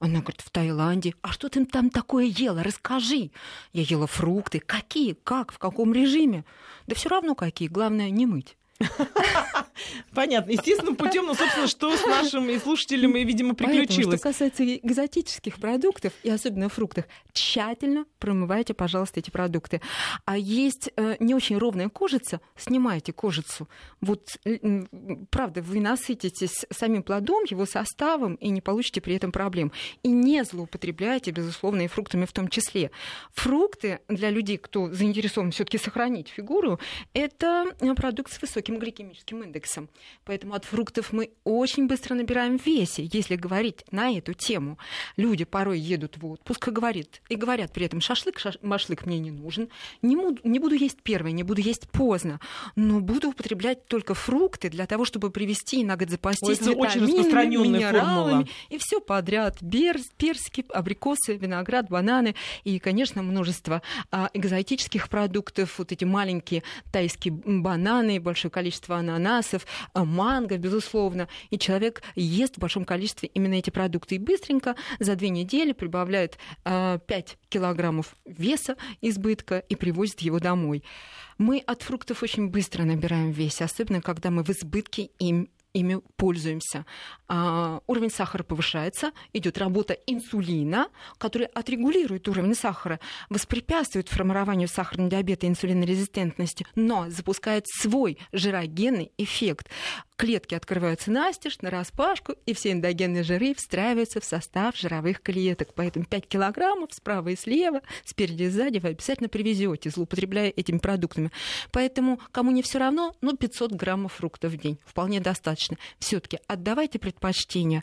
Она говорит, в Таиланде. А что ты там такое ела? Расскажи. Я ела фрукты. Какие? Как? В каком режиме? Да все равно какие. Главное, не мыть. Понятно. Естественным путем, но, собственно, что с нашими слушателями, видимо, приключилось. Поэтому, что касается экзотических продуктов, и особенно фруктов, тщательно промывайте, пожалуйста, эти продукты. А есть э, не очень ровная кожица, снимайте кожицу. Вот, э, правда, вы насытитесь самим плодом, его составом, и не получите при этом проблем. И не злоупотребляйте, безусловно, и фруктами в том числе. Фрукты для людей, кто заинтересован все таки сохранить фигуру, это продукт с высоким гликемическим индексом. Поэтому от фруктов мы очень быстро набираем в весе, если говорить на эту тему. Люди порой едут в отпуск и говорят, и говорят при этом, шашлык, шаш, машлык мне не нужен, не, буду, не буду есть первое, не буду есть поздно, но буду употреблять только фрукты для того, чтобы привести и на год запастись Ой, очень минералами и все подряд. Берз, персики, абрикосы, виноград, бананы и, конечно, множество а, экзотических продуктов, вот эти маленькие тайские бананы, большое количество ананасов, а, манго, безусловно, и человек ест в большом количестве именно эти продукты и быстренько за две недели прибавляет 5 а, килограммов веса избытка и привозит его домой. Мы от фруктов очень быстро набираем вес, особенно когда мы в избытке им ими пользуемся. А, уровень сахара повышается, идет работа инсулина, который отрегулирует уровень сахара, воспрепятствует формированию сахарного диабета и инсулинорезистентности, но запускает свой жирогенный эффект. клетки открываются настежь, на распашку, и все эндогенные жиры встраиваются в состав жировых клеток. Поэтому 5 килограммов справа и слева, спереди и сзади вы обязательно привезете, злоупотребляя этими продуктами. Поэтому, кому не все равно, ну, 500 граммов фруктов в день вполне достаточно. Все-таки отдавайте предпочтение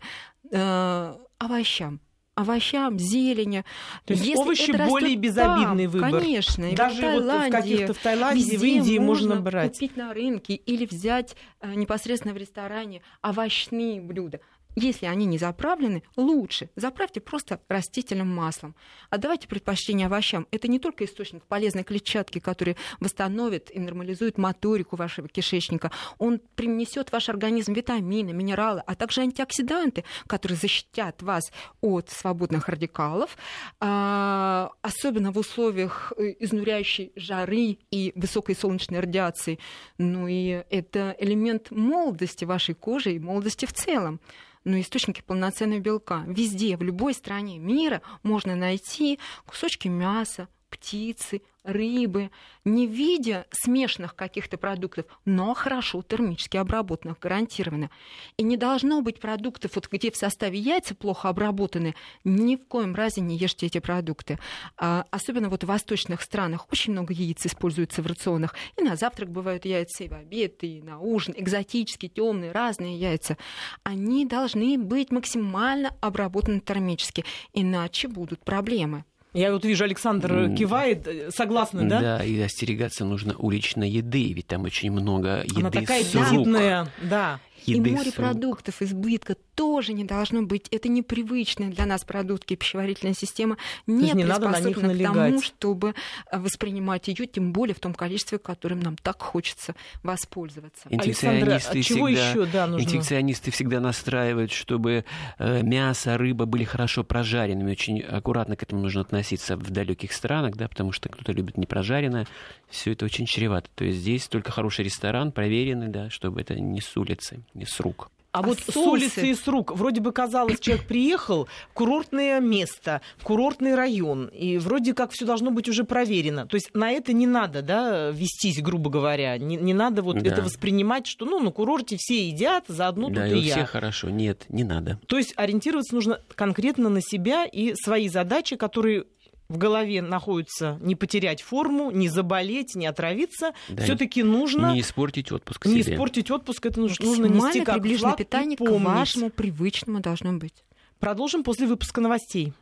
э, овощам овощам, зелени. То есть Если овощи более безобидный там, выбор. Конечно. Даже в вот в каких-то в Таиланде, в Индии можно, можно брать. купить на рынке или взять э, непосредственно в ресторане овощные блюда. Если они не заправлены, лучше. Заправьте просто растительным маслом. Отдавайте предпочтение овощам. Это не только источник полезной клетчатки, который восстановит и нормализует моторику вашего кишечника. Он принесет в ваш организм витамины, минералы, а также антиоксиданты, которые защитят вас от свободных радикалов, а, особенно в условиях э, изнуряющей жары и высокой солнечной радиации. Ну и это элемент молодости вашей кожи и молодости в целом но источники полноценного белка. Везде, в любой стране мира можно найти кусочки мяса, птицы, рыбы, не в виде смешанных каких-то продуктов, но хорошо термически обработанных, гарантированно. И не должно быть продуктов, вот где в составе яйца плохо обработаны, ни в коем разе не ешьте эти продукты. А, особенно вот в восточных странах очень много яиц используется в рационах. И на завтрак бывают яйца, и в обед, и на ужин, экзотические, темные, разные яйца. Они должны быть максимально обработаны термически, иначе будут проблемы. Я вот вижу, Александр кивает, э, согласны, да? Да, и остерегаться нужно уличной еды, ведь там очень много еды Она такая с рук. аппетитная, да еды. И морепродуктов избытка тоже не должно быть. Это непривычная для нас продукты, пищеварительная система не, не приспособлена к тому, чтобы э, воспринимать ее, тем более в том количестве, которым нам так хочется воспользоваться. Инфекционисты, всегда, еще, да, нужно... инфекционисты всегда настраивают, чтобы э, мясо, рыба были хорошо прожаренными. Очень аккуратно к этому нужно относиться в далеких странах, да, потому что кто-то любит непрожаренное. Все это очень чревато. То есть здесь только хороший ресторан, проверенный, да, чтобы это не с улицы не с рук. А, а вот соусы? с улицы и с рук. Вроде бы казалось, человек приехал, курортное место, курортный район, и вроде как все должно быть уже проверено. То есть на это не надо, да, вестись, грубо говоря. Не, не надо вот да. это воспринимать, что ну на курорте все едят, заодно да, тут и, и я. все хорошо. Нет, не надо. То есть ориентироваться нужно конкретно на себя и свои задачи, которые в голове находится не потерять форму, не заболеть, не отравиться, да, все-таки нужно не испортить отпуск. Не себе. испортить отпуск, это нужно, нужно нести как флаг питание и помнить. к вашему привычному должно быть. Продолжим после выпуска новостей.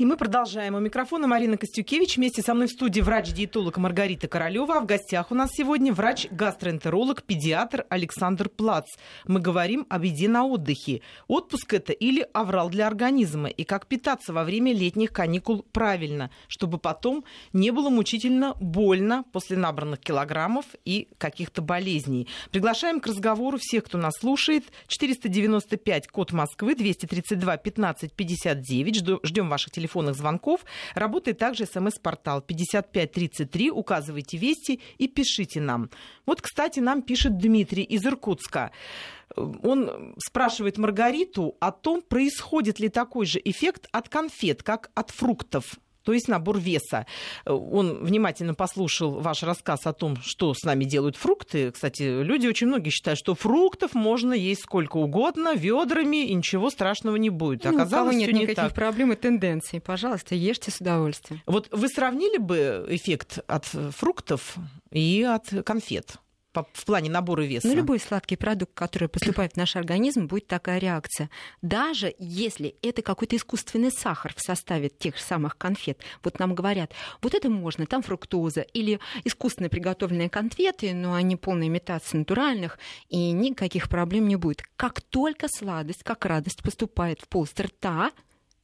И мы продолжаем. У микрофона Марина Костюкевич. Вместе со мной в студии врач-диетолог Маргарита Королева. А в гостях у нас сегодня врач-гастроэнтеролог, педиатр Александр Плац. Мы говорим об еде на отдыхе. Отпуск это или аврал для организма. И как питаться во время летних каникул правильно, чтобы потом не было мучительно больно после набранных килограммов и каких-то болезней. Приглашаем к разговору всех, кто нас слушает. 495, код Москвы, 232 15 59. Ждем ваших телефонов телефонных звонков. Работает также смс-портал 5533. Указывайте вести и пишите нам. Вот, кстати, нам пишет Дмитрий из Иркутска. Он спрашивает Маргариту о том, происходит ли такой же эффект от конфет, как от фруктов то есть набор веса. Он внимательно послушал ваш рассказ о том, что с нами делают фрукты. Кстати, люди очень многие считают, что фруктов можно есть сколько угодно, ведрами, и ничего страшного не будет. Ну, Оказалось, нет никаких так. проблем и тенденций. Пожалуйста, ешьте с удовольствием. Вот вы сравнили бы эффект от фруктов и от конфет? В плане набора веса? Ну, любой сладкий продукт, который поступает в наш организм, будет такая реакция. Даже если это какой-то искусственный сахар в составе тех же самых конфет. Вот нам говорят, вот это можно, там фруктоза или искусственно приготовленные конфеты, но они полная имитация натуральных, и никаких проблем не будет. Как только сладость, как радость поступает в полость рта,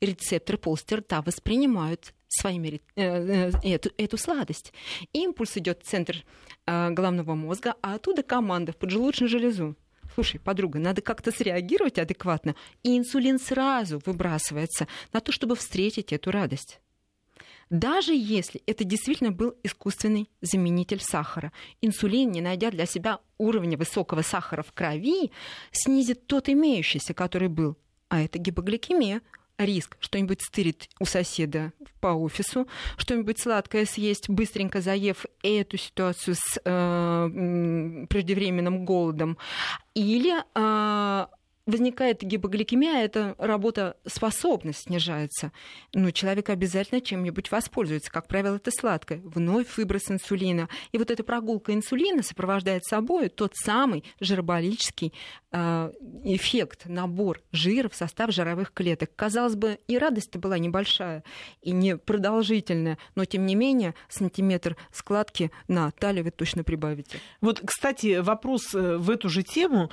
рецепторы полости рта воспринимают своими, э, э, эту, эту сладость. Импульс идет в центр э, головного мозга, а оттуда команда в поджелудочную железу. Слушай, подруга, надо как-то среагировать адекватно, и инсулин сразу выбрасывается на то, чтобы встретить эту радость. Даже если это действительно был искусственный заменитель сахара, инсулин, не найдя для себя уровня высокого сахара в крови, снизит тот имеющийся, который был. А это гипогликемия, риск что-нибудь стырить у соседа по офису, что-нибудь сладкое съесть, быстренько заев эту ситуацию с э, преждевременным голодом, или э, возникает гипогликемия, эта работоспособность снижается. Но человек обязательно чем-нибудь воспользуется. Как правило, это сладкое. Вновь выброс инсулина. И вот эта прогулка инсулина сопровождает собой тот самый жироболический э, эффект, набор жира в состав жировых клеток. Казалось бы, и радость-то была небольшая, и не продолжительная, но тем не менее сантиметр складки на талии вы точно прибавите. Вот, кстати, вопрос э, в эту же тему.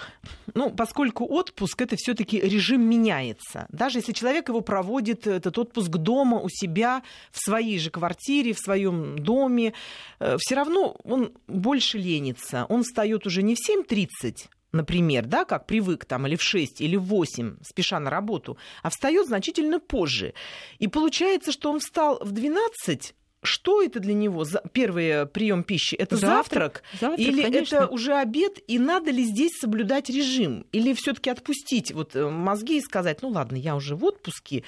Ну, поскольку отпуск отпуск это все-таки режим меняется. Даже если человек его проводит, этот отпуск дома, у себя, в своей же квартире, в своем доме, э, все равно он больше ленится. Он встает уже не в 7.30, например, да, как привык там, или в 6, или в 8, спеша на работу, а встает значительно позже. И получается, что он встал в 12, что это для него? Первый прием пищи это завтрак, завтрак, завтрак или конечно. это уже обед? И надо ли здесь соблюдать режим? Или все-таки отпустить вот э, мозги и сказать, ну ладно, я уже в отпуске,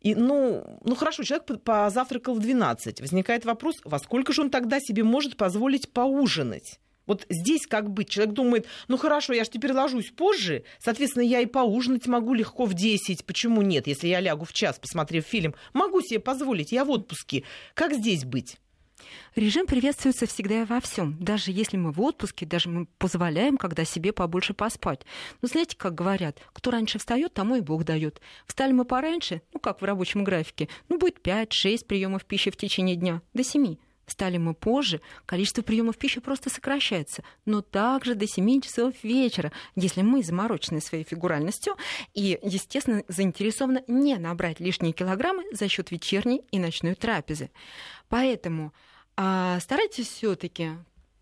и, ну, ну хорошо, человек позавтракал в 12. Возникает вопрос, во сколько же он тогда себе может позволить поужинать? Вот здесь как быть? Человек думает, ну хорошо, я же теперь ложусь позже, соответственно, я и поужинать могу легко в 10. Почему нет, если я лягу в час, посмотрев фильм? Могу себе позволить, я в отпуске. Как здесь быть? Режим приветствуется всегда и во всем. Даже если мы в отпуске, даже мы позволяем, когда себе побольше поспать. Но знаете, как говорят, кто раньше встает, тому и Бог дает. Встали мы пораньше, ну как в рабочем графике, ну будет 5-6 приемов пищи в течение дня, до 7. Стали мы позже, количество приемов пищи просто сокращается, но также до 7 часов вечера, если мы заморочены своей фигуральностью и, естественно, заинтересованы не набрать лишние килограммы за счет вечерней и ночной трапезы. Поэтому а, старайтесь все-таки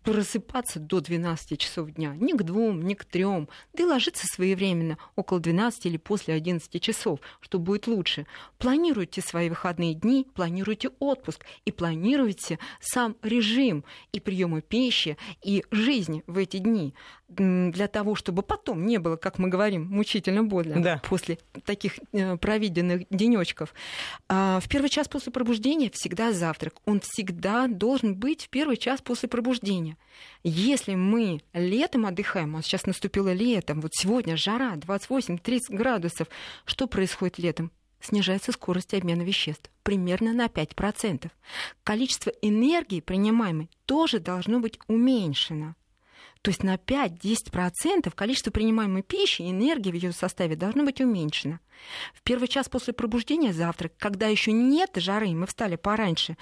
просыпаться до 12 часов дня, ни к двум, ни к трем, да и ложиться своевременно, около 12 или после 11 часов, что будет лучше. Планируйте свои выходные дни, планируйте отпуск и планируйте сам режим и приема пищи, и жизни в эти дни для того, чтобы потом не было, как мы говорим, мучительно больно да. после таких э, проведенных денечков. А, в первый час после пробуждения всегда завтрак. Он всегда должен быть в первый час после пробуждения. Если мы летом отдыхаем, а сейчас наступило летом, вот сегодня жара 28-30 градусов, что происходит летом? снижается скорость обмена веществ примерно на 5%. Количество энергии, принимаемой, тоже должно быть уменьшено. То есть на 5-10% количество принимаемой пищи и энергии в ее составе должно быть уменьшено. В первый час после пробуждения завтрак, когда еще нет жары, мы встали пораньше,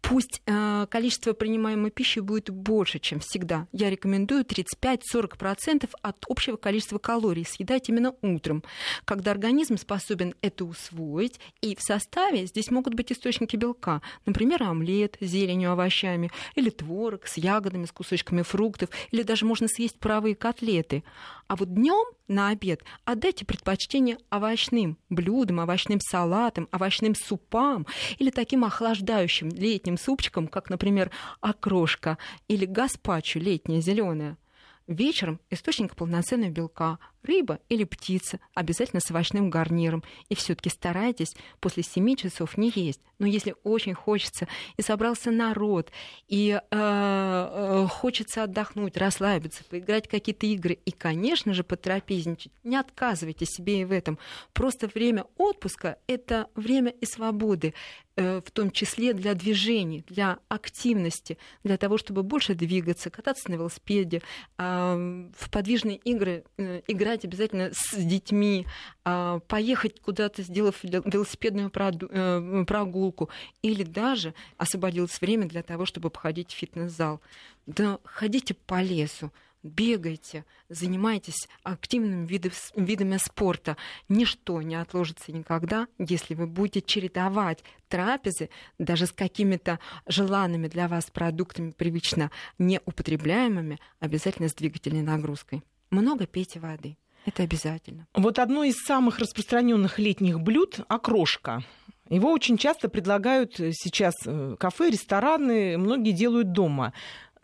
пусть э, количество принимаемой пищи будет больше, чем всегда. Я рекомендую 35-40% от общего количества калорий съедать именно утром, когда организм способен это усвоить. И в составе здесь могут быть источники белка, например, омлет с зеленью, овощами, или творог с ягодами, с кусочками фруктов, или даже можно съесть правые котлеты. А вот днем на обед отдайте предпочтение овощным блюдам, овощным салатам, овощным супам или таким охлаждающим летним супчикам, как, например, окрошка или гаспачо летняя зеленая. Вечером источник полноценного белка, рыба или птица, обязательно с овощным гарниром. И все-таки старайтесь после 7 часов не есть. Но если очень хочется, и собрался народ, и э, э, хочется отдохнуть, расслабиться, поиграть в какие-то игры, и, конечно же, потрапезничать, не отказывайте себе и в этом. Просто время отпуска — это время и свободы. Э, в том числе для движений, для активности, для того, чтобы больше двигаться, кататься на велосипеде, а, в подвижные игры э, играть обязательно с детьми, а, поехать куда-то, сделав велосипедную э, прогулку, или даже освободилось время для того, чтобы походить в фитнес-зал. Да ходите по лесу, бегайте, занимайтесь активными видами спорта. Ничто не отложится никогда, если вы будете чередовать трапезы даже с какими-то желанными для вас продуктами, привычно неупотребляемыми, обязательно с двигательной нагрузкой. Много пейте воды. Это обязательно. Вот одно из самых распространенных летних блюд – окрошка. Его очень часто предлагают сейчас э, кафе, рестораны, многие делают дома.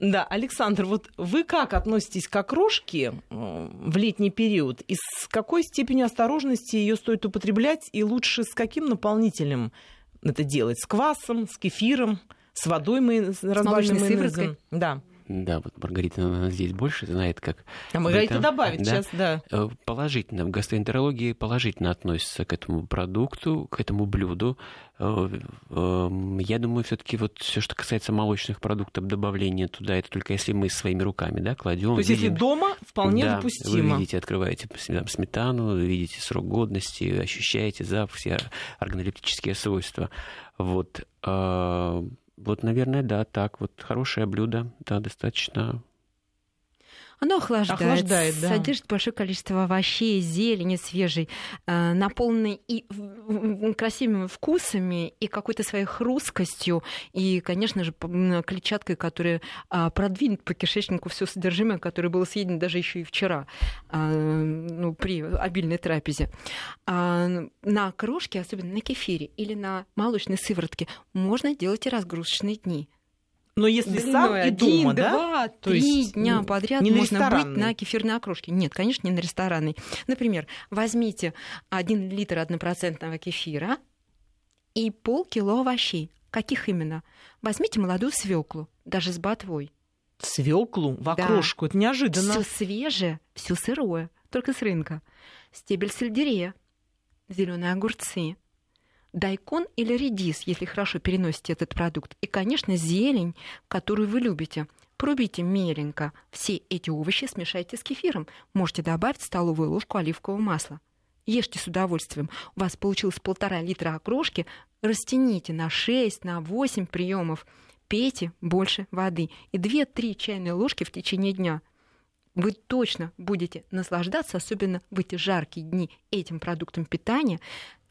Да, Александр, вот вы как относитесь к окрошке э, в летний период? И с какой степенью осторожности ее стоит употреблять? И лучше с каким наполнителем это делать? С квасом, с кефиром, с водой мы разбавленной сывороткой? Да. Да, вот Маргарита наверное, здесь больше знает, как... А Маргарита это, добавит да, сейчас, да. Э, положительно, в гастроэнтерологии положительно относится к этому продукту, к этому блюду. Э, эм, я думаю, все таки вот все, что касается молочных продуктов, добавления туда, это только если мы своими руками да, кладем. То есть видим, если дома, вполне да, допустимо. Вы видите, открываете сметану, вы видите срок годности, ощущаете запах, все органолептические свойства. Вот э, вот, наверное, да, так. Вот хорошее блюдо, да, достаточно оно охлаждает, охлаждает да. содержит большое количество овощей, зелени свежей, э, наполненной и красивыми вкусами, и какой-то своей хрусткостью, и, конечно же, клетчаткой, которая а, продвинет по кишечнику все содержимое, которое было съедено даже еще и вчера а, ну, при обильной трапезе. А, на крошке, особенно на кефире или на молочной сыворотке, можно делать и разгрузочные дни. Но если Длиной сам и дома, да? Два, то есть дня подряд не можно быть на кефирной окрошке. Нет, конечно, не на ресторанной. Например, возьмите 1 литр однопроцентного кефира и полкило овощей. Каких именно? Возьмите молодую свеклу, даже с ботвой. Свеклу в окрошку, да. это неожиданно. Все свежее, все сырое, только с рынка. Стебель сельдерея, зеленые огурцы, дайкон или редис, если хорошо переносите этот продукт. И, конечно, зелень, которую вы любите. Пробите меленько все эти овощи, смешайте с кефиром. Можете добавить столовую ложку оливкового масла. Ешьте с удовольствием. У вас получилось полтора литра окрошки. Растяните на 6, на 8 приемов. Пейте больше воды. И 2-3 чайные ложки в течение дня. Вы точно будете наслаждаться, особенно в эти жаркие дни, этим продуктом питания,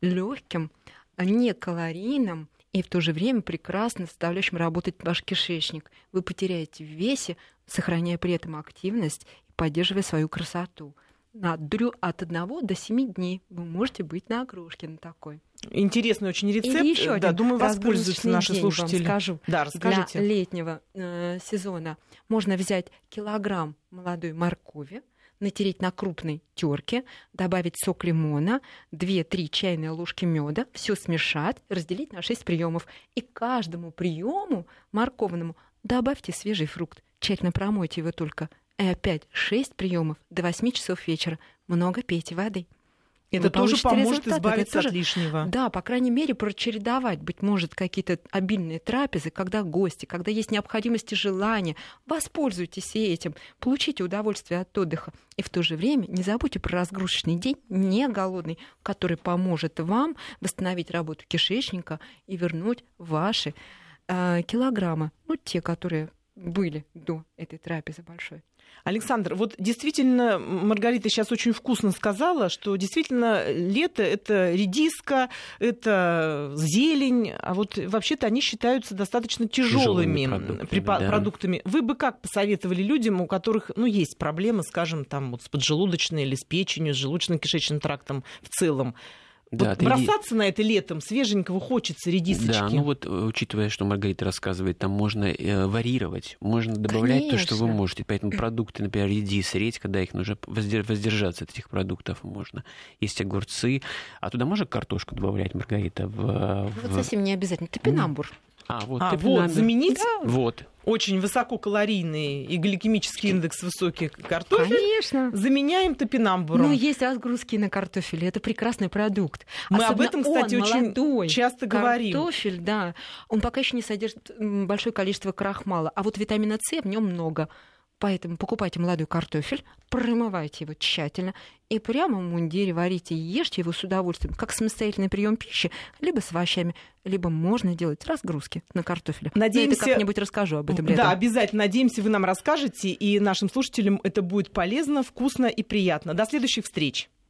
легким, не калорийным и в то же время прекрасно заставляющим работать ваш кишечник. Вы потеряете в весе, сохраняя при этом активность и поддерживая свою красоту. На дрю от 1 до 7 дней вы можете быть на окрошке на такой. Интересный очень рецепт. Или еще да, думаю, воспользуются наши день слушатели. Вам скажу. Да, расскажите. Для летнего э, сезона можно взять килограмм молодой моркови, натереть на крупной терке, добавить сок лимона, 2-3 чайные ложки меда, все смешать, разделить на 6 приемов. И каждому приему морковному добавьте свежий фрукт. Тщательно промойте его только. И опять 6 приемов до 8 часов вечера. Много пейте воды. Это тоже поможет результат. избавиться тоже, от лишнего. Да, по крайней мере, прочередовать, быть может, какие-то обильные трапезы, когда гости, когда есть необходимость и желание. Воспользуйтесь этим, получите удовольствие от отдыха. И в то же время не забудьте про разгрузочный день, не голодный, который поможет вам восстановить работу кишечника и вернуть ваши э, килограммы, ну, те, которые были до этой трапезы большой. Александр, вот действительно, Маргарита сейчас очень вкусно сказала, что действительно лето — это редиска, это зелень, а вот вообще-то они считаются достаточно тяжелыми, продуктами, да. продуктами. Вы бы как посоветовали людям, у которых ну, есть проблемы, скажем, там, вот с поджелудочной или с печенью, с желудочно-кишечным трактом в целом? Да, вот бросаться ты... на это летом свеженького хочется редисочки. Да, ну вот, э, учитывая, что Маргарита рассказывает, там можно э, варьировать, можно добавлять Конечно. то, что вы можете. Поэтому продукты, например, редис, редька, когда их нужно воздержаться от этих продуктов можно. Есть огурцы. А туда можно картошку добавлять, Маргарита? В, э, в... Вот совсем не обязательно. Топинамбур. А, вот, а, вот заменить да. вот. очень высококалорийный и гликемический индекс высокий картофель. Конечно. Заменяем топинамбуром. Ну, есть разгрузки на картофеле. Это прекрасный продукт. Мы Особенно об этом, кстати, он, очень молодой, часто говорим. Картофель, да. Он пока еще не содержит большое количество крахмала. А вот витамина С в нем много. Поэтому покупайте молодой картофель, промывайте его тщательно и прямо в мундире варите и ешьте его с удовольствием, как самостоятельный прием пищи, либо с овощами, либо можно делать разгрузки на картофеле. Надеемся, я как-нибудь расскажу об этом летом. Да, обязательно. Надеемся, вы нам расскажете, и нашим слушателям это будет полезно, вкусно и приятно. До следующих встреч.